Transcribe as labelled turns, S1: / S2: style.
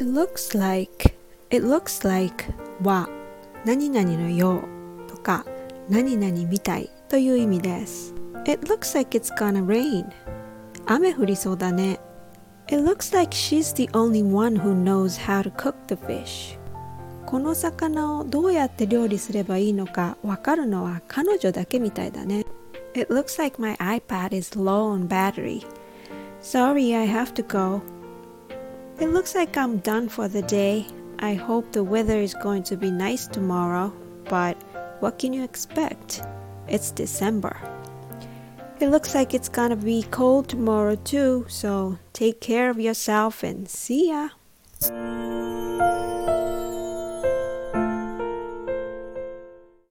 S1: looks like It looks like は何々のようとか何々みたいという意味です It looks like it's gonna rain 雨降りそうだね It looks like she's the only one who knows how to cook the fish この魚をどうやって料理すればいいのかわかるのは彼女だけみたいだね It looks like my iPad is low on battery Sorry, I have to go It looks like I'm done for the day. I hope the weather is going to be nice tomorrow, but what can you expect? It's December. It looks like it's gonna be cold tomorrow too, so take care of yourself and see ya.